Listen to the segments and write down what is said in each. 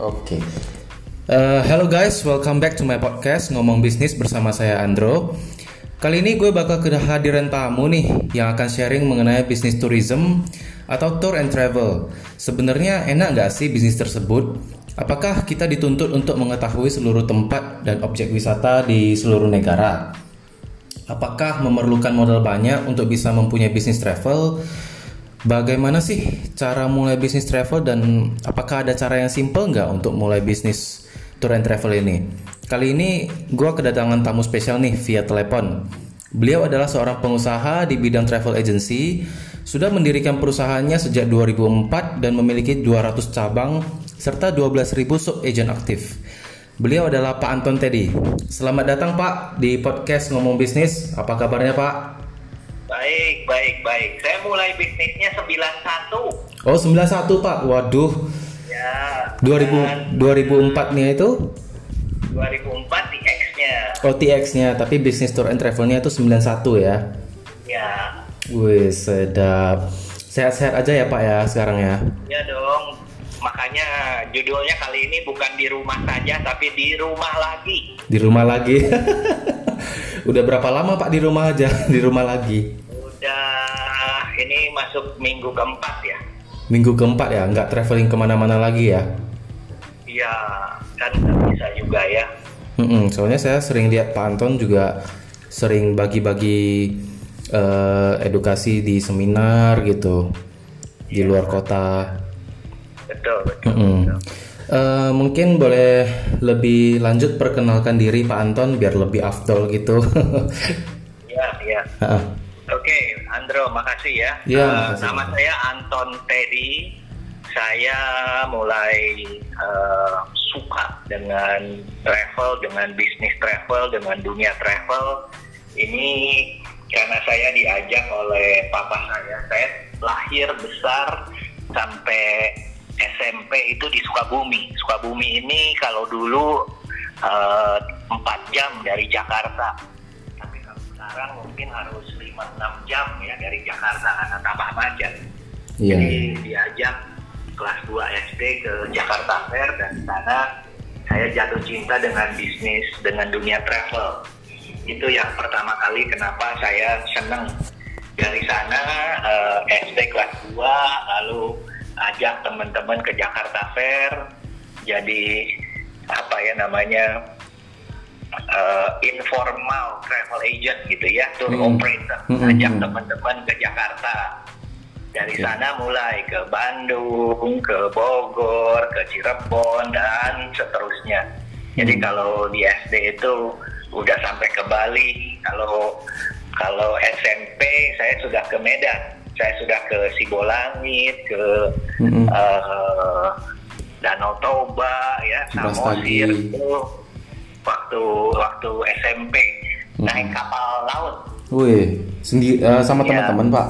Oke. Uh, hello guys, welcome back to my podcast Ngomong Bisnis bersama saya Andro. Kali ini gue bakal kehadiran tamu nih yang akan sharing mengenai bisnis tourism atau tour and travel. Sebenarnya enak nggak sih bisnis tersebut? Apakah kita dituntut untuk mengetahui seluruh tempat dan objek wisata di seluruh negara? Apakah memerlukan modal banyak untuk bisa mempunyai bisnis travel? Bagaimana sih cara mulai bisnis travel dan apakah ada cara yang simple nggak untuk mulai bisnis tour and travel ini? Kali ini gue kedatangan tamu spesial nih via telepon. Beliau adalah seorang pengusaha di bidang travel agency, sudah mendirikan perusahaannya sejak 2004 dan memiliki 200 cabang serta 12.000 sub agent aktif. Beliau adalah Pak Anton Teddy. Selamat datang Pak di podcast Ngomong Bisnis. Apa kabarnya Pak? Baik, baik, baik. Saya mulai bisnisnya 91. Oh, 91, Pak. Waduh. Ya. 2000 2004-nya itu? 2004 TX-nya. Oh, TX-nya, tapi bisnis tour and travel-nya itu 91 ya. Ya. Wih, sedap. Sehat-sehat aja ya, Pak ya sekarang ya. Ya dong. Makanya judulnya kali ini bukan di rumah saja tapi di rumah lagi. Di rumah lagi. Udah berapa lama Pak di rumah aja? Di rumah lagi? Ini masuk minggu keempat ya. Minggu keempat ya? Nggak traveling ke mana-mana lagi ya? Iya, kan nggak bisa juga ya. Mm-mm, soalnya saya sering lihat Pak Anton juga sering bagi-bagi uh, edukasi di seminar gitu di luar kota. Betul, betul. Mm-mm. betul. Uh, mungkin boleh lebih lanjut perkenalkan diri Pak Anton biar lebih afdol gitu. Ya, ya. Heeh. Oke, Andro, makasih ya. Iya, Eh, makasih. nama saya Anton Teddy. Saya mulai eh, suka dengan travel, dengan bisnis travel, dengan dunia travel. Ini karena saya diajak oleh papa saya. Saya lahir besar sampai SMP itu di Sukabumi. Sukabumi ini kalau dulu empat jam dari Jakarta. Tapi kalau sekarang mungkin harus 5-6 jam ya dari Jakarta karena tambah macet. Iya. Jadi diajak kelas 2 SD ke Jakarta Fair dan di sana saya jatuh cinta dengan bisnis, dengan dunia travel. Itu yang pertama kali kenapa saya senang. Dari sana eh, SD kelas 2 lalu ajak teman-teman ke Jakarta Fair jadi apa ya namanya eh, informal travel agent gitu ya tour Hmm. operator Hmm, ajak hmm. teman-teman ke Jakarta dari Oke. sana mulai ke Bandung ke Bogor ke Cirebon dan seterusnya jadi Hmm. kalau di SD itu udah sampai ke Bali kalau kalau SMP saya sudah ke Medan saya sudah ke Sibolangit ke Mm-mm. eh, Danau Toba ya. Samosir itu waktu waktu SMP naik Mm-mm. kapal laut Wih, sendi- eh, sama Iya. teman-teman Pak.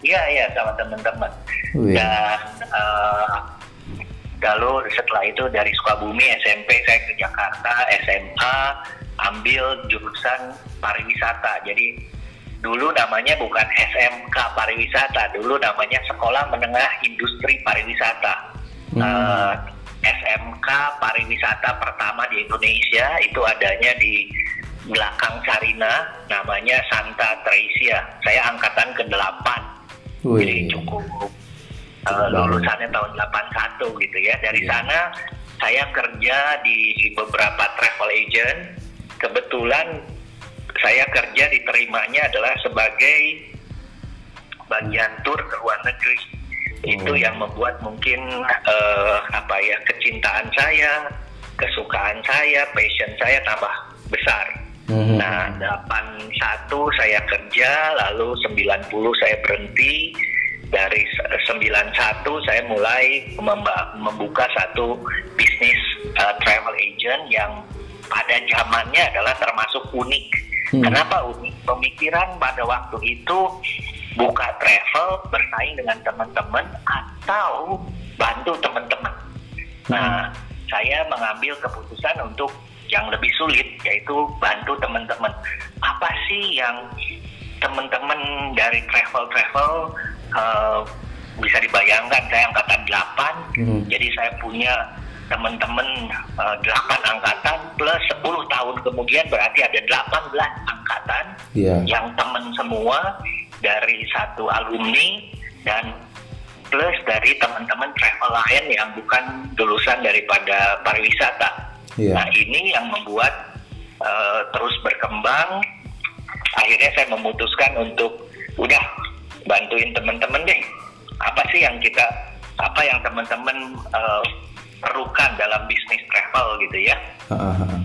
iya iya sama teman-teman Wih. dan eh, lalu setelah itu dari Sukabumi SMP saya ke Jakarta SMA ambil jurusan pariwisata jadi dulu namanya bukan SMK pariwisata dulu namanya Sekolah Menengah Industri Pariwisata Hmm. Eh, SMK pariwisata pertama di Indonesia itu adanya di belakang Sarina namanya Santa Teresia saya angkatan ke-8 jadi cukup uh, lulusannya tahun 81 gitu ya. Dari Iya. sana saya kerja di beberapa travel agent. Kebetulan saya kerja diterimanya adalah sebagai bagian tur ke luar negeri. Itu Oh. yang membuat mungkin uh, apa ya kecintaan saya, kesukaan saya, passion saya tambah besar. Mhm. Nah, 81 saya kerja, lalu 90 saya berhenti. Dari s- 91 saya mulai membuka satu bisnis uh, travel agent yang pada zamannya adalah termasuk unik. Hmm. Kenapa unik? Pemikiran pada waktu itu buka travel bersaing dengan teman-teman atau bantu teman-teman. Nah, saya mengambil keputusan untuk yang lebih sulit yaitu bantu teman-teman. Apa sih yang teman-teman dari travel-travel eh, bisa dibayangkan saya angkatan 8 Hmm. jadi saya punya teman-teman uh, 8 angkatan plus 10 tahun kemudian berarti ada 18 angkatan yeah. yang teman semua dari satu alumni dan plus dari teman-teman travel lain yang bukan lulusan daripada pariwisata. Yeah. Nah ini yang membuat uh, terus berkembang. Akhirnya saya memutuskan untuk udah bantuin teman-teman deh. Apa sih yang kita, apa yang teman-teman uh, perlukan dalam bisnis travel gitu ya? Uh, uh, uh.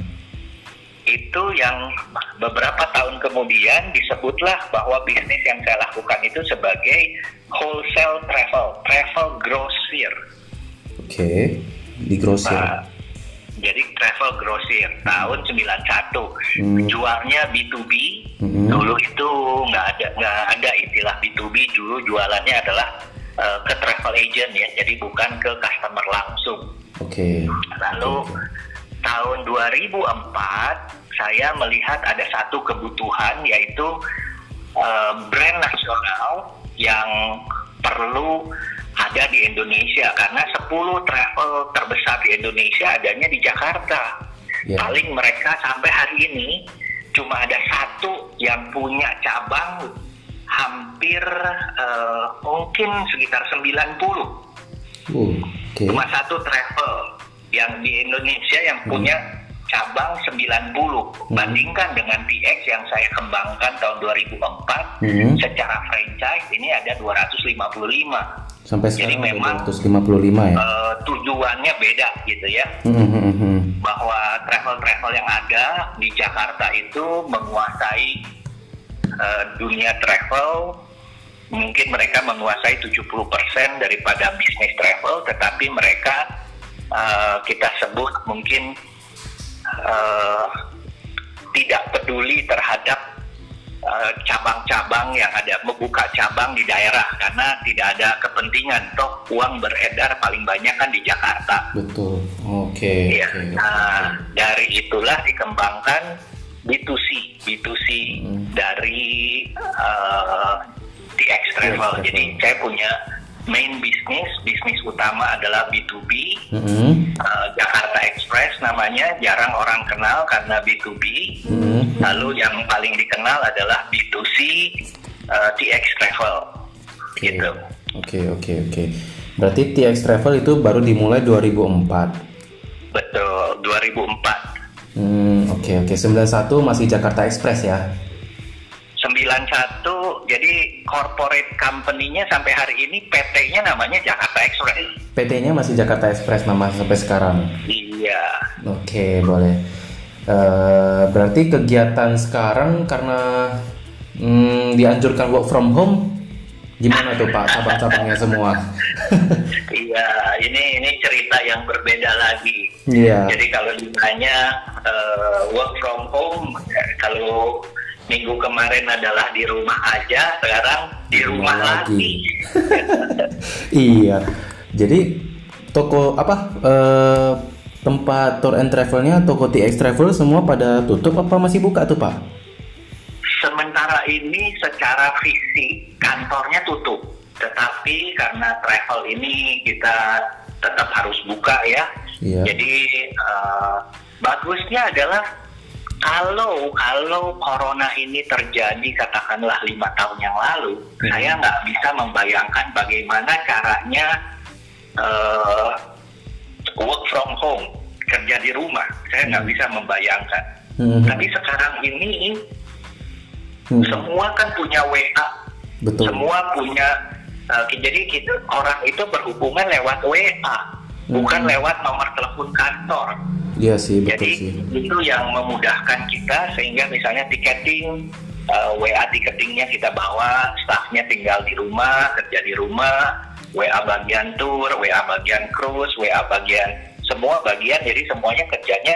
Itu yang beberapa tahun kemudian disebutlah bahwa bisnis yang saya lakukan itu sebagai wholesale travel, travel grocer. Oke, okay. di grosir. Nah, jadi travel grocer tahun 91 hmm. jualnya B2B hmm. dulu itu nggak ada nggak ada istilah B2B dulu jualannya adalah uh, ke travel agent ya jadi bukan ke customer langsung oke okay. lalu okay. tahun 2004 saya melihat ada satu kebutuhan yaitu uh, brand nasional yang perlu ada di Indonesia karena 10 travel terbesar di Indonesia adanya di Jakarta. Yeah. Paling mereka sampai hari ini cuma ada satu yang punya cabang hampir uh, mungkin sekitar 90. Uh, okay. Cuma satu travel yang di Indonesia yang hmm. Cabang 90 hmm. bandingkan dengan TX yang saya kembangkan tahun 2004 hmm. secara franchise ini ada 255 sampai sekarang Jadi memang 255 ya uh, tujuannya beda gitu ya hmm, hmm, hmm, hmm. bahwa travel-travel yang ada di Jakarta itu menguasai uh, dunia travel mungkin mereka menguasai 70% daripada bisnis travel tetapi mereka uh, kita sebut mungkin uh, tidak peduli terhadap eh, cabang-cabang uh, yang ada membuka cabang di daerah karena tidak ada kepentingan toh uang beredar paling banyak kan di Jakarta. Betul. Oke. Okay, ya. Okay, nah, dari itulah dikembangkan B2C, B2C hmm. dari uh, TX Travel. Jadi saya punya main bisnis, bisnis utama adalah B2B. Mm-hmm. Uh, Jakarta Express namanya, jarang orang kenal karena B2B. Mm-hmm. Lalu yang paling dikenal adalah B2C uh, TX Travel. Okay. Gitu. Oke, okay, oke, okay, oke. Okay. Berarti TX Travel itu baru dimulai 2004. Betul, 2004. Hmm, oke, okay, oke. Okay. 91 masih Jakarta Express ya? 91 jadi corporate company-nya sampai hari ini PT-nya namanya Jakarta Express. PT-nya masih Jakarta Express nama sampai sekarang. Iya. Oke, okay, boleh. Uh, berarti kegiatan sekarang karena mm, dianjurkan work from home gimana tuh Pak cabang-cabangnya semua? iya, ini ini cerita yang berbeda lagi. Iya. Jadi kalau ditanya uh, work from home kalau minggu kemarin adalah di rumah aja, sekarang di rumah, lagi. lagi. iya. Jadi toko apa uh, tempat tour and travelnya toko TX Travel semua pada tutup apa masih buka tuh Pak? Sementara ini secara fisik kantornya tutup, tetapi karena travel ini kita tetap harus buka ya. Iya. Jadi uh, bagusnya adalah kalau kalau corona ini terjadi katakanlah lima tahun yang lalu, hmm. saya nggak bisa membayangkan bagaimana caranya uh, work from home kerja di rumah. Saya nggak hmm. bisa membayangkan. Hmm. Tapi sekarang ini hmm. semua kan punya WA, Betul. semua punya. Uh, jadi kita orang itu berhubungan lewat WA. Bukan lewat nomor telepon kantor. Iya sih, betul Jadi sih. itu yang memudahkan kita sehingga misalnya tiketing uh, WA tiketingnya kita bawa, staffnya tinggal di rumah, kerja di rumah, WA bagian tour, WA bagian cruise, WA bagian semua bagian, jadi semuanya kerjanya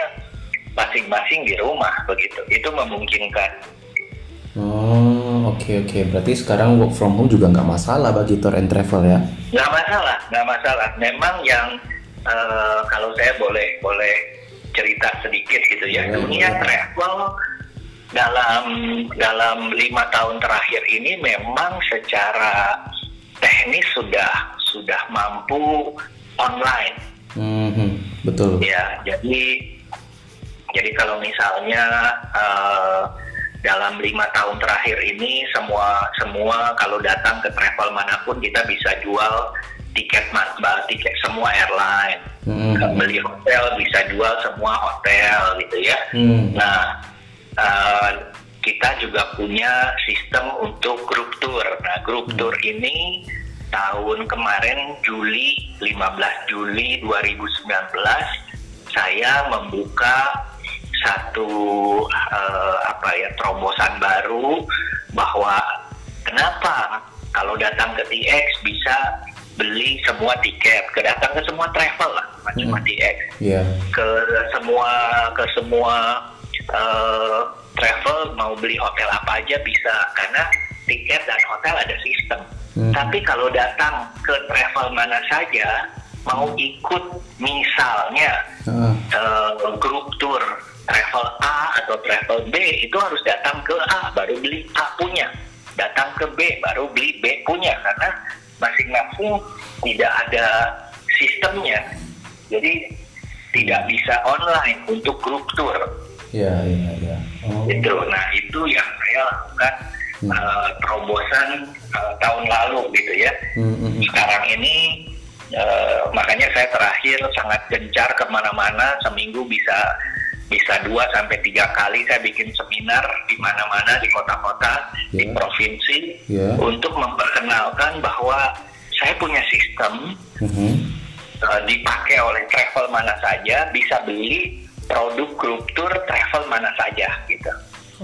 masing-masing di rumah begitu. Itu memungkinkan. Oh, oke okay, oke. Okay. Berarti sekarang work from home juga nggak masalah bagi tour and travel ya? Nggak masalah, nggak masalah. Memang yang uh, kalau saya boleh boleh cerita sedikit gitu ya. Hmm. Dunia travel dalam dalam lima tahun terakhir ini memang secara teknis sudah sudah mampu online. Mhm, betul. Ya, jadi jadi kalau misalnya uh, dalam lima tahun terakhir ini semua semua kalau datang ke travel mana pun kita bisa jual tiket mas tiket semua airline Mhm. beli hotel bisa jual semua hotel gitu ya Hmm. nah uh, kita juga punya sistem untuk grup tour nah grup Hmm. tour ini tahun kemarin Juli 15 Juli 2019 saya membuka satu eh, apa ya terobosan baru bahwa kenapa kalau datang ke TX bisa beli semua tiket, ke datang ke semua travel lah, bukan cuma Hmm. TX, Iya. ke semua ke semua eh, travel mau beli hotel apa aja bisa karena tiket dan hotel ada sistem. Hmm. Tapi kalau datang ke travel mana saja mau ikut misalnya Ah, eh, grup tour travel A atau travel B itu harus datang ke A baru beli A punya datang ke B baru beli B punya karena masing-masing tidak ada sistemnya jadi tidak bisa online untuk grup tour Iya, iya, iya. Oh. itu nah itu yang saya lakukan Hmm. eh, terobosan eh, tahun lalu gitu ya Hmm, hmm, hmm. sekarang ini eh, makanya saya terakhir sangat gencar ke mana-mana seminggu bisa bisa dua sampai tiga kali saya bikin seminar di mana-mana di kota-kota di Ya. provinsi Ya. untuk memperkenalkan bahwa saya punya sistem Mhm. eh, dipakai oleh travel mana saja bisa beli produk grup tour travel mana saja gitu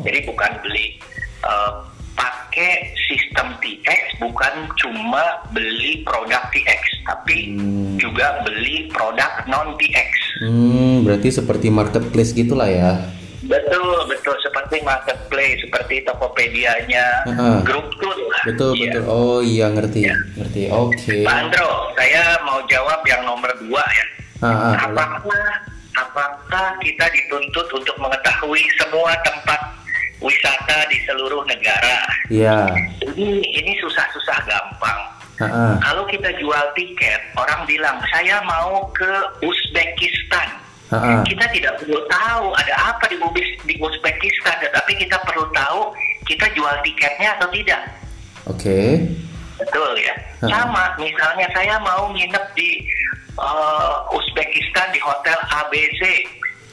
jadi bukan beli eh, pakai sistem TX bukan cuma beli produk TX tapi Hmm. juga beli produk non TX Hmm, berarti seperti marketplace gitulah ya. betul betul seperti marketplace seperti Tokopedia-nya Heeh. grup tour lah. Betul, Iya. betul. Oh iya, ngerti. Iya. Ngerti. Oke. Pak Andro, saya mau jawab yang nomor dua ya. Boleh. apakah apakah kita dituntut untuk mengetahui semua tempat wisata di seluruh negara? Iya. Ini ini susah-susah gampang. Ah. Kalau kita jual tiket, orang bilang saya mau ke Uzbekistan. Ah. Kita tidak perlu tahu ada apa di, Uzbekistan, tetapi kita perlu tahu kita jual tiketnya atau tidak. Oke. Betul ya. Hmm. Sama, misalnya saya mau nginep di eh, Uzbekistan di hotel ABC.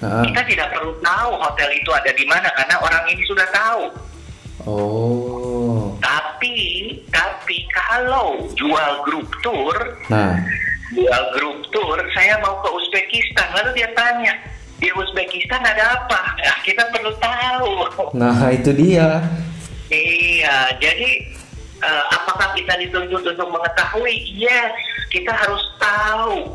Ah, ah. Kita tidak perlu tahu hotel itu ada di mana karena orang ini sudah tahu. Oh. Tapi, tapi kalau jual grup tour, Nah. jual grup tour, saya mau ke Uzbekistan. Lalu dia tanya, di Uzbekistan ada apa? Nah, kita perlu tahu. Nah, itu dia. Iya, jadi eh, apakah kita dituntut untuk mengetahui? Yes, kita harus tahu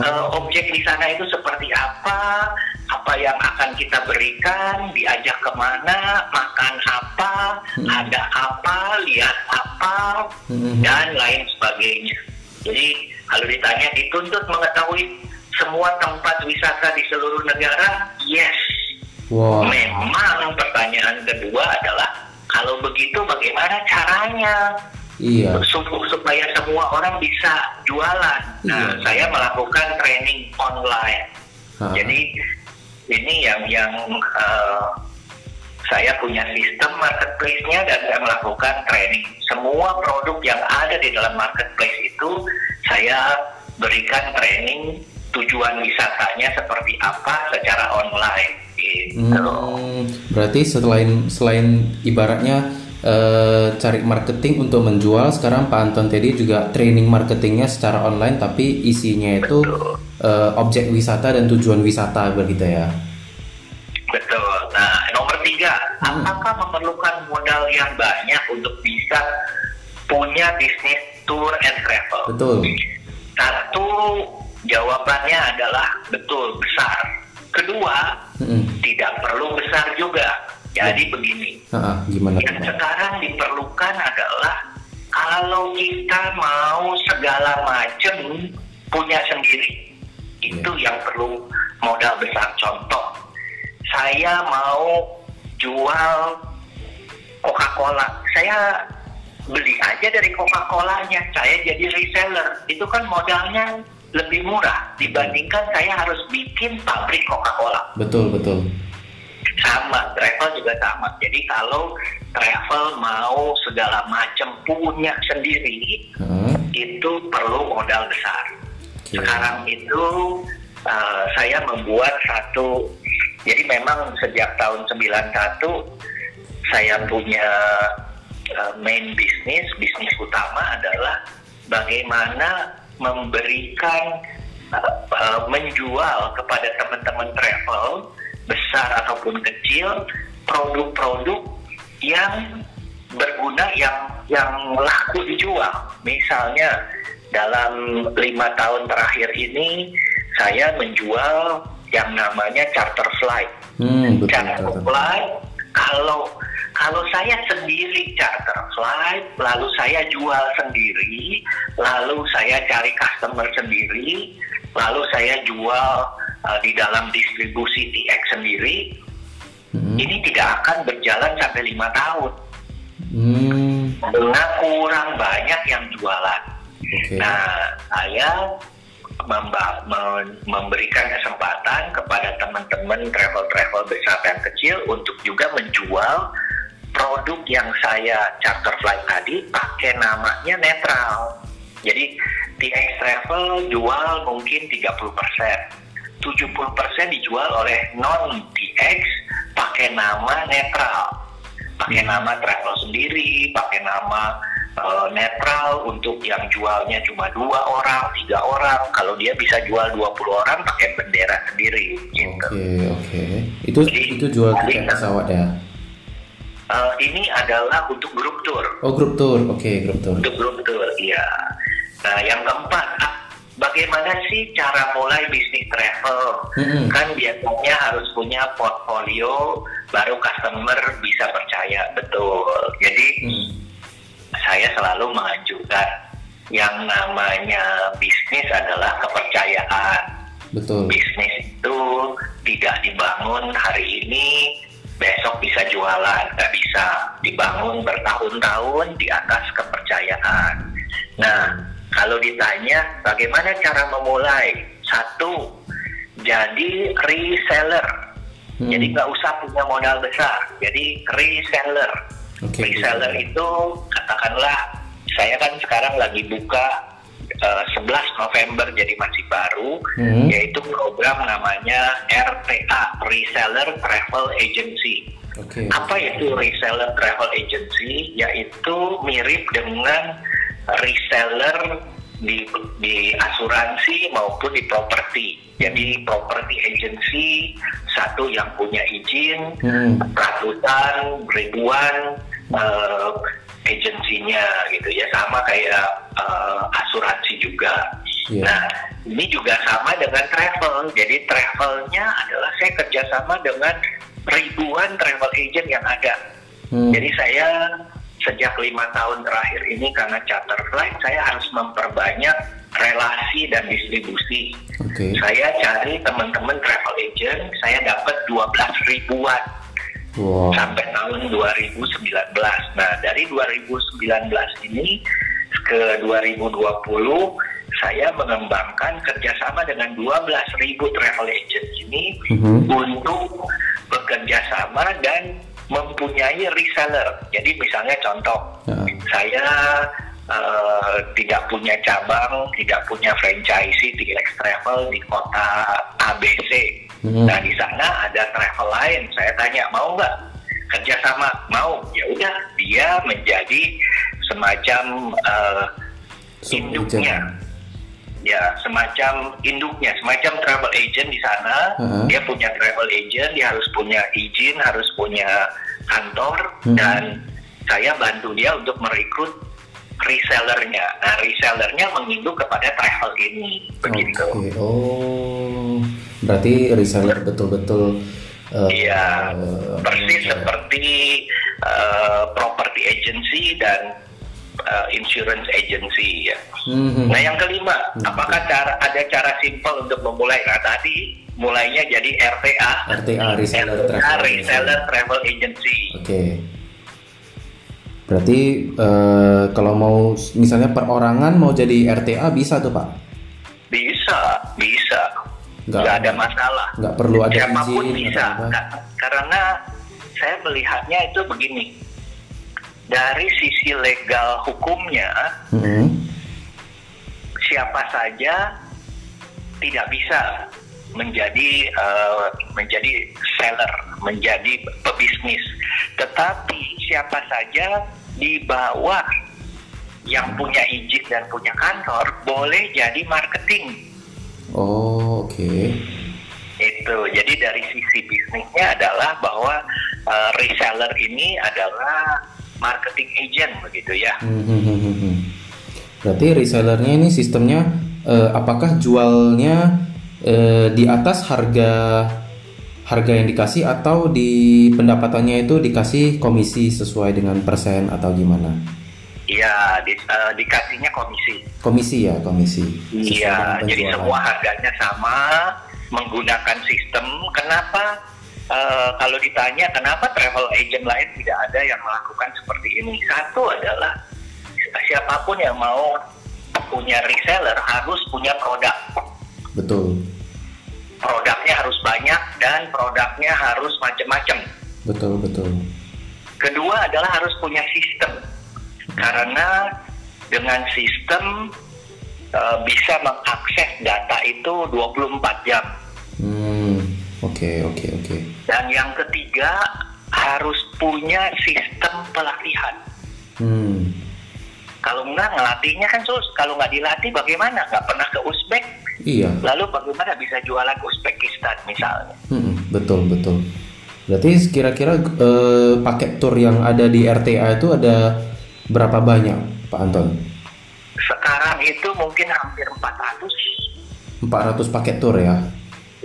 eh, objek di sana itu seperti apa, apa yang akan kita berikan, diajak ke mana, makan apa, Hmm. ada apa, lihat apa, Hmm. dan lain sebagainya. Jadi kalau ditanya dituntut mengetahui semua tempat wisata di seluruh negara, yes. Wah. Memang pertanyaan kedua adalah kalau begitu bagaimana caranya Iya. Sup- supaya semua orang bisa jualan? Nah, Iya. saya melakukan training online. Ah. Jadi ini yang yang eh, saya punya sistem marketplace-nya dan saya melakukan training. Semua produk yang ada di dalam marketplace itu saya berikan training tujuan wisatanya seperti apa secara online gitu. Hmm, berarti selain selain ibaratnya eh, cari marketing untuk menjual, sekarang Pak Anton Teddy juga training marketingnya secara online, tapi isinya itu eh, objek wisata dan tujuan wisata begitu ya. Betul. Nah, nomor tiga, Hmm. apakah memerlukan modal yang banyak untuk bisa punya bisnis tour and travel? Betul. Satu, jawabannya adalah betul besar. Kedua, Mm-mm. tidak perlu besar juga. Jadi begini, ah, gimana? yang sekarang diperlukan adalah kalau kita mau segala macam punya sendiri. Itu yang perlu modal besar. Contoh, saya mau jual Coca-Cola. Saya beli aja dari Coca-Colanya. Saya jadi reseller. Itu kan modalnya lebih murah dibandingkan saya harus bikin pabrik Coca-Cola. Betul, betul. Sama, travel juga sama. Jadi kalau travel mau segala macam punya sendiri, Heeh. itu perlu modal besar. Oke. Sekarang itu uh, saya membuat satu, jadi memang sejak tahun 91 saya punya uh, main bisnis, bisnis utama adalah bagaimana memberikan uh, uh, menjual kepada teman-teman travel besar ataupun kecil produk-produk yang berguna yang yang laku dijual. Misalnya dalam lima tahun terakhir ini saya menjual yang namanya charter flight. Hmm, betul, Charter betul, flight kalau kalau saya sendiri charter flight, lalu saya jual sendiri, lalu saya cari customer sendiri, lalu saya jual uh, di dalam distribusi TX sendiri, Hmm. ini tidak akan berjalan sampai lima tahun. Hmm, Karena kurang banyak yang jualan. oke. Nah, saya memba- memberikan kesempatan kepada teman-teman travel-travel besar dan kecil untuk juga menjual produk yang saya charter flight tadi pakai namanya netral. Jadi TX Travel jual mungkin 30%. 70% dijual oleh non TX pakai nama netral. Pakai nama travel sendiri, pakai nama eh, netral untuk yang jualnya cuma dua orang, tiga orang. Kalau dia bisa jual 20 orang pakai bendera sendiri gitu. Oke, oke. Itu Jadi, itu jual tiket pesawat ya? Eh, ini adalah untuk grup tour. Oh, grup tour. Oke, grup tour. Untuk grup tour, iya. Nah, yang keempat, bagaimana sih cara mulai bisnis travel? Mm-mm. Kan biasanya harus punya portfolio, baru customer bisa percaya, betul. Jadi, Hmm. saya selalu menganjurkan yang namanya bisnis adalah kepercayaan. Betul. Bisnis itu tidak dibangun hari ini, besok bisa jualan, nggak bisa dibangun bertahun-tahun di atas kepercayaan. Nah, kalau ditanya bagaimana cara memulai, satu, jadi reseller. Hmm. Jadi nggak usah punya modal besar, jadi reseller. Oke. Reseller itu katakanlah saya kan sekarang lagi buka eh, 11 November jadi masih baru Hmm. yaitu program namanya RTA Reseller Travel Agency. Oke. Apa itu reseller travel agency? Yaitu mirip dengan reseller di di asuransi maupun di properti. Jadi property agency satu yang punya izin Hmm. ratusan ribuan eh, agensinya gitu ya sama kayak eh, asuransi juga. Iya. Nah ini juga sama dengan travel. Jadi travelnya adalah saya kerjasama dengan ribuan travel agent yang ada. Hmm. Jadi saya sejak lima tahun terakhir ini karena charter flight saya harus memperbanyak relasi dan distribusi. Oke. Saya cari teman-teman travel agent, saya dapat 12 ribuan Wow. sampai tahun 2019. Nah, dari 2019 ini ke 2020 saya mengembangkan kerjasama dengan 12 ribu travel agent ini Mhm. untuk bekerja sama dan mempunyai reseller. Jadi misalnya contoh, Ya. saya eh, tidak punya cabang, tidak punya franchise TX Travel di kota ABC. Mhm. Nah di sana ada travel lain. Saya tanya mau nggak kerjasama? Mau. Ya udah, dia menjadi semacam Sub induknya. Ya, semacam induknya, semacam travel agent di sana. Mhm. Dia punya travel agent, dia harus punya izin, harus punya kantor, Mhm. dan saya bantu dia untuk merekrut resellernya. Nah, resellernya menginduk kepada travel ini, begitu. Oke. Oh. Berarti reseller betul-betul eh, Iya, eh, persis eh, seperti eh, property agency dan eh, insurance agency ya. mhm. Nah yang kelima, Hmm. apakah cara ada cara simpel untuk memulai? Nah tadi mulainya jadi RTA, RTA reseller RTA travel. reseller travel agency. Oke. Berarti eh, kalau mau misalnya perorangan mau jadi RTA bisa tuh Pak? Bisa, bisa. Nggak- Nggak ada masalah. nggak perlu ada Siapa pun izin bisa. apa? Nggak- karena saya melihatnya itu begini. Dari sisi legal hukumnya, Mm-mm. siapa saja tidak bisa menjadi eh, menjadi seller, menjadi pebisnis. Tetapi siapa saja di bawah yang punya izin dan punya kantor boleh jadi marketing. Oh, oke. Itu. Jadi dari sisi bisnisnya adalah bahwa eh, reseller ini adalah marketing agent begitu ya. Hmm. Berarti resellernya ini sistemnya eh, apakah jualnya eh, di atas harga harga yang dikasih atau di pendapatannya itu dikasih komisi sesuai dengan persen atau gimana? Iya, di- eh, dikasihnya komisi. Komisi ya, komisi. Iya, jadi semua harganya sama, menggunakan sistem. Kenapa? Eh, kalau ditanya kenapa travel agent lain tidak ada yang melakukan seperti ini? Satu adalah siapa pun yang mau punya reseller harus punya produk. Betul. Produknya harus banyak dan produknya harus macam-macam. Betul, betul. Kedua adalah harus punya sistem. Karena dengan sistem eh, bisa mengakses data itu 24 jam. Hmm. Oke, oke, oke. Dan yang ketiga harus punya sistem pelatihan. Hmm. Kalau enggak ngelatihnya kan sus, kalau nggak dilatih bagaimana? Nggak pernah ke Uzbek, Iya. lalu bagaimana bisa jualan Uzbekistan misalnya? Hmm, betul betul. Berarti kira-kira eh, paket tour yang ada di RTA itu ada berapa banyak, Pak Anton? Sekarang itu mungkin hampir 400. 400 paket tour ya.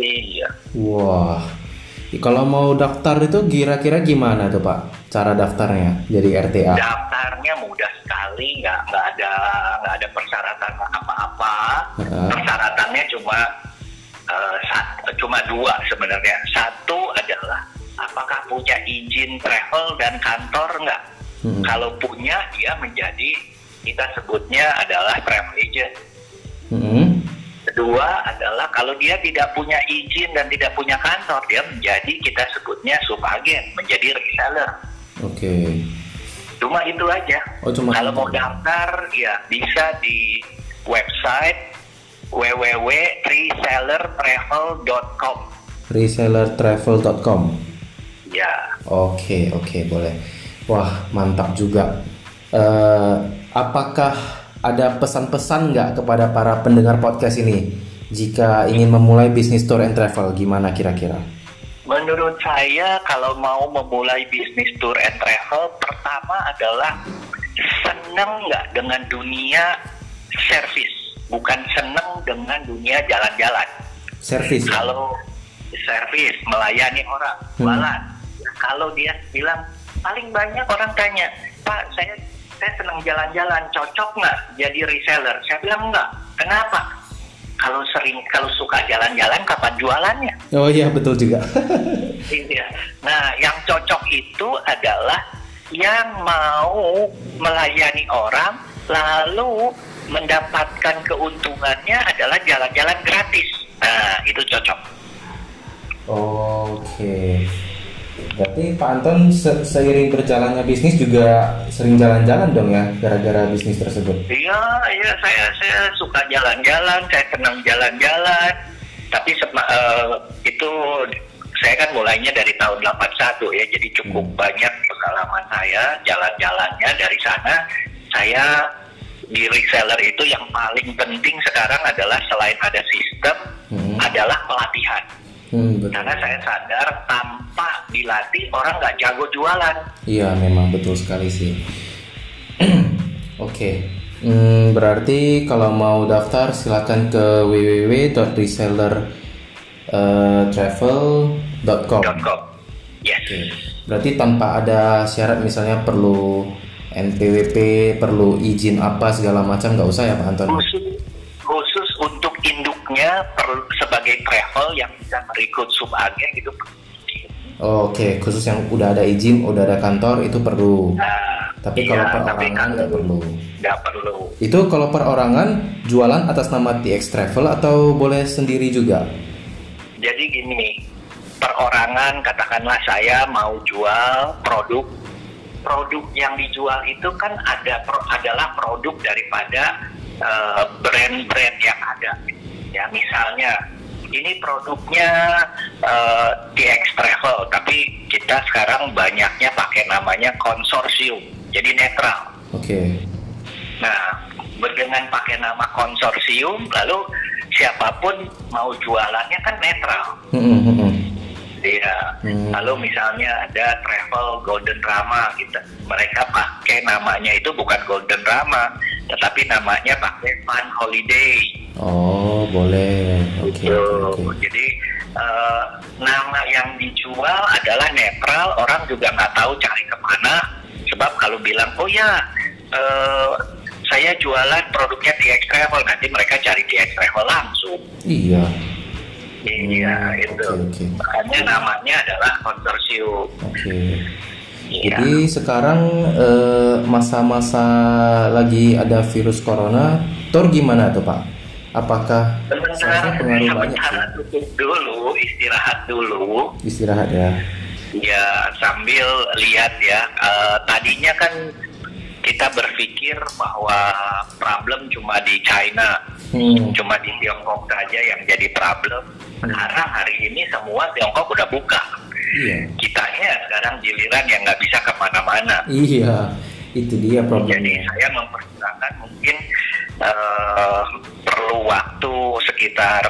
Iya. Wah. Kalau mau daftar itu kira-kira gimana tuh Pak? Cara daftarnya jadi RTA? Daftarnya mudah sekali, nggak nggak ada nggak ada persyaratan apa-apa. Persyaratannya cuma eh, sat- cuma dua sebenarnya. Satu adalah apakah punya izin travel dan kantor nggak? Mm-mm. Kalau punya, dia menjadi kita sebutnya adalah travel agent. Mm-mm. Kedua adalah kalau dia tidak punya izin dan tidak punya kantor, dia menjadi kita sebutnya subagen, menjadi reseller. Oke. Cuma itu aja. Oh, cuma Kalau mau daftar ya bisa di website www.resellertravel.com. Resellertravel.com. Ya, Oke, oke, boleh. Wah, mantap juga. Eh, apakah ada pesan-pesan nggak kepada para pendengar podcast ini jika ingin memulai bisnis tour and travel? Gimana kira-kira? menurut saya kalau mau memulai bisnis tour and travel, pertama adalah seneng nggak dengan dunia servis, bukan seneng dengan dunia jalan-jalan. Servis. Kalau servis melayani orang Hmm. jualan, kalau dia bilang paling banyak orang tanya, Pak saya saya senang jalan-jalan, cocok nggak jadi reseller? Saya bilang enggak. Kenapa? Kalau sering kalau suka jalan-jalan, kapan jualannya? Oh iya, betul juga. Iya. Nah, yang cocok itu adalah yang mau melayani orang lalu mendapatkan keuntungannya adalah jalan-jalan gratis. Nah, itu cocok. Oke. Berarti Pak Anton se- seiring berjalannya bisnis juga sering jalan-jalan dong ya gara-gara bisnis tersebut. Iya, iya saya saya suka jalan-jalan, saya senang jalan-jalan. Tapi sema- eh, itu saya kan mulainya dari tahun 81 ya, jadi cukup Hmm. banyak pengalaman saya jalan-jalannya dari sana. Saya di reseller itu yang paling penting sekarang adalah selain ada sistem, Hmm. adalah pelatihan. Hmm, betul. Karena saya sadar tanpa dilatih orang nggak jago jualan. Iya, memang betul sekali sih. Oke. Hmm, berarti kalau mau daftar silakan ke www.resellertravel.com. .com. Yes. Oke. Berarti tanpa ada syarat misalnya perlu NPWP, perlu izin apa segala macam nggak usah ya Pak Anton? khusus khusus untuk induknya perlu sebagai travel yang bisa merekrut subagen gitu Oke, khusus yang udah ada izin, udah ada kantor itu perlu. nah, Tapi Iya, kalau tapi perorangan kalau- nggak perlu. Nggak perlu. Itu kalau perorangan jualan atas nama TX Travel atau boleh sendiri juga? Jadi gini, perorangan katakanlah saya mau jual produk, produk yang dijual itu kan ada pro- adalah produk daripada eh, brand-brand yang ada. Ya misalnya ini produknya eh, TX Travel, tapi kita sekarang banyaknya pakai namanya konsorsium, jadi netral. Oke. Nah, dengan pakai nama konsorsium, lalu siapa pun mau jualannya kan netral. Iya. Hmm. Lalu misalnya ada travel Golden Rama gitu. Mereka pakai namanya itu bukan Golden Rama, tetapi namanya pakai Fun Holiday. Oh, boleh. Oke, Gitu. oke, oke. Jadi eh, nama yang dijual adalah netral, orang juga nggak tahu cari ke mana. Sebab kalau bilang, oh ya, eh, saya jualan produknya TX Travel, nanti mereka cari TX Travel langsung. Iya. Iya, Hmm, itu. oke, oke. Makanya namanya adalah konsorsium. Oke. Iya. Jadi sekarang eh, masa-masa lagi ada virus corona, Tor gimana tuh Pak? Apakah Sebentar, pengaruh banyak sih? dulu, istirahat dulu. Istirahat ya. Ya sambil lihat ya. Eh, tadinya kan kita berpikir bahwa problem cuma di China, Hmm. cuma di Tiongkok saja yang jadi problem. Sekarang hari ini semua Tiongkok udah buka. Iya. Kitanya sekarang giliran yang nggak bisa ke mana-mana. Iya. Itu dia Jadi problemnya. saya memperkirakan mungkin eh, perlu waktu sekitar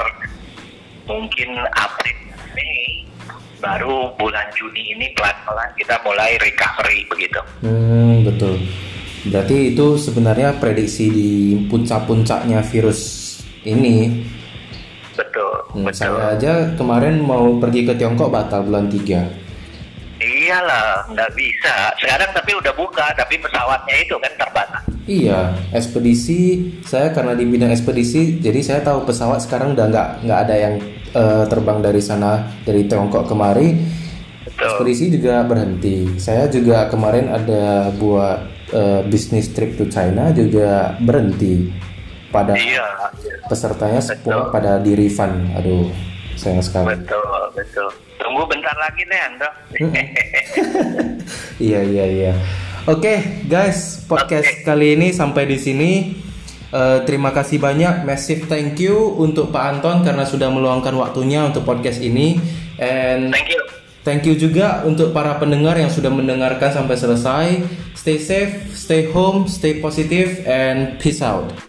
mungkin April Mei baru bulan Juni ini pelan-pelan kita mulai recovery begitu. Hmm, betul. Berarti itu sebenarnya prediksi di puncak-puncaknya virus ini. Betul, Hmm, betul. saya aja kemarin mau pergi ke Tiongkok batal bulan 3. Iyalah, nggak bisa. Sekarang tapi udah buka, tapi pesawatnya itu kan terbatas. Iya, ekspedisi saya karena di bidang ekspedisi, jadi saya tahu pesawat sekarang udah nggak nggak ada yang eh, terbang dari sana dari Tiongkok kemari. Betul. Ekspedisi juga berhenti. Saya juga kemarin ada buat eh, bisnis trip to China juga berhenti. Pada Iya, pesertanya semua pada di refund. Aduh, sayang sekali. betul, betul. Tunggu bentar lagi deh, Andro. Iya iya iya. Oke guys, podcast kali ini sampai di sini. Eh, terima kasih banyak, massive thank you untuk Pak Anton karena sudah meluangkan waktunya untuk podcast ini. And Thank you. thank you juga untuk para pendengar yang sudah mendengarkan sampai selesai. Stay safe, stay home, stay positive, and peace out.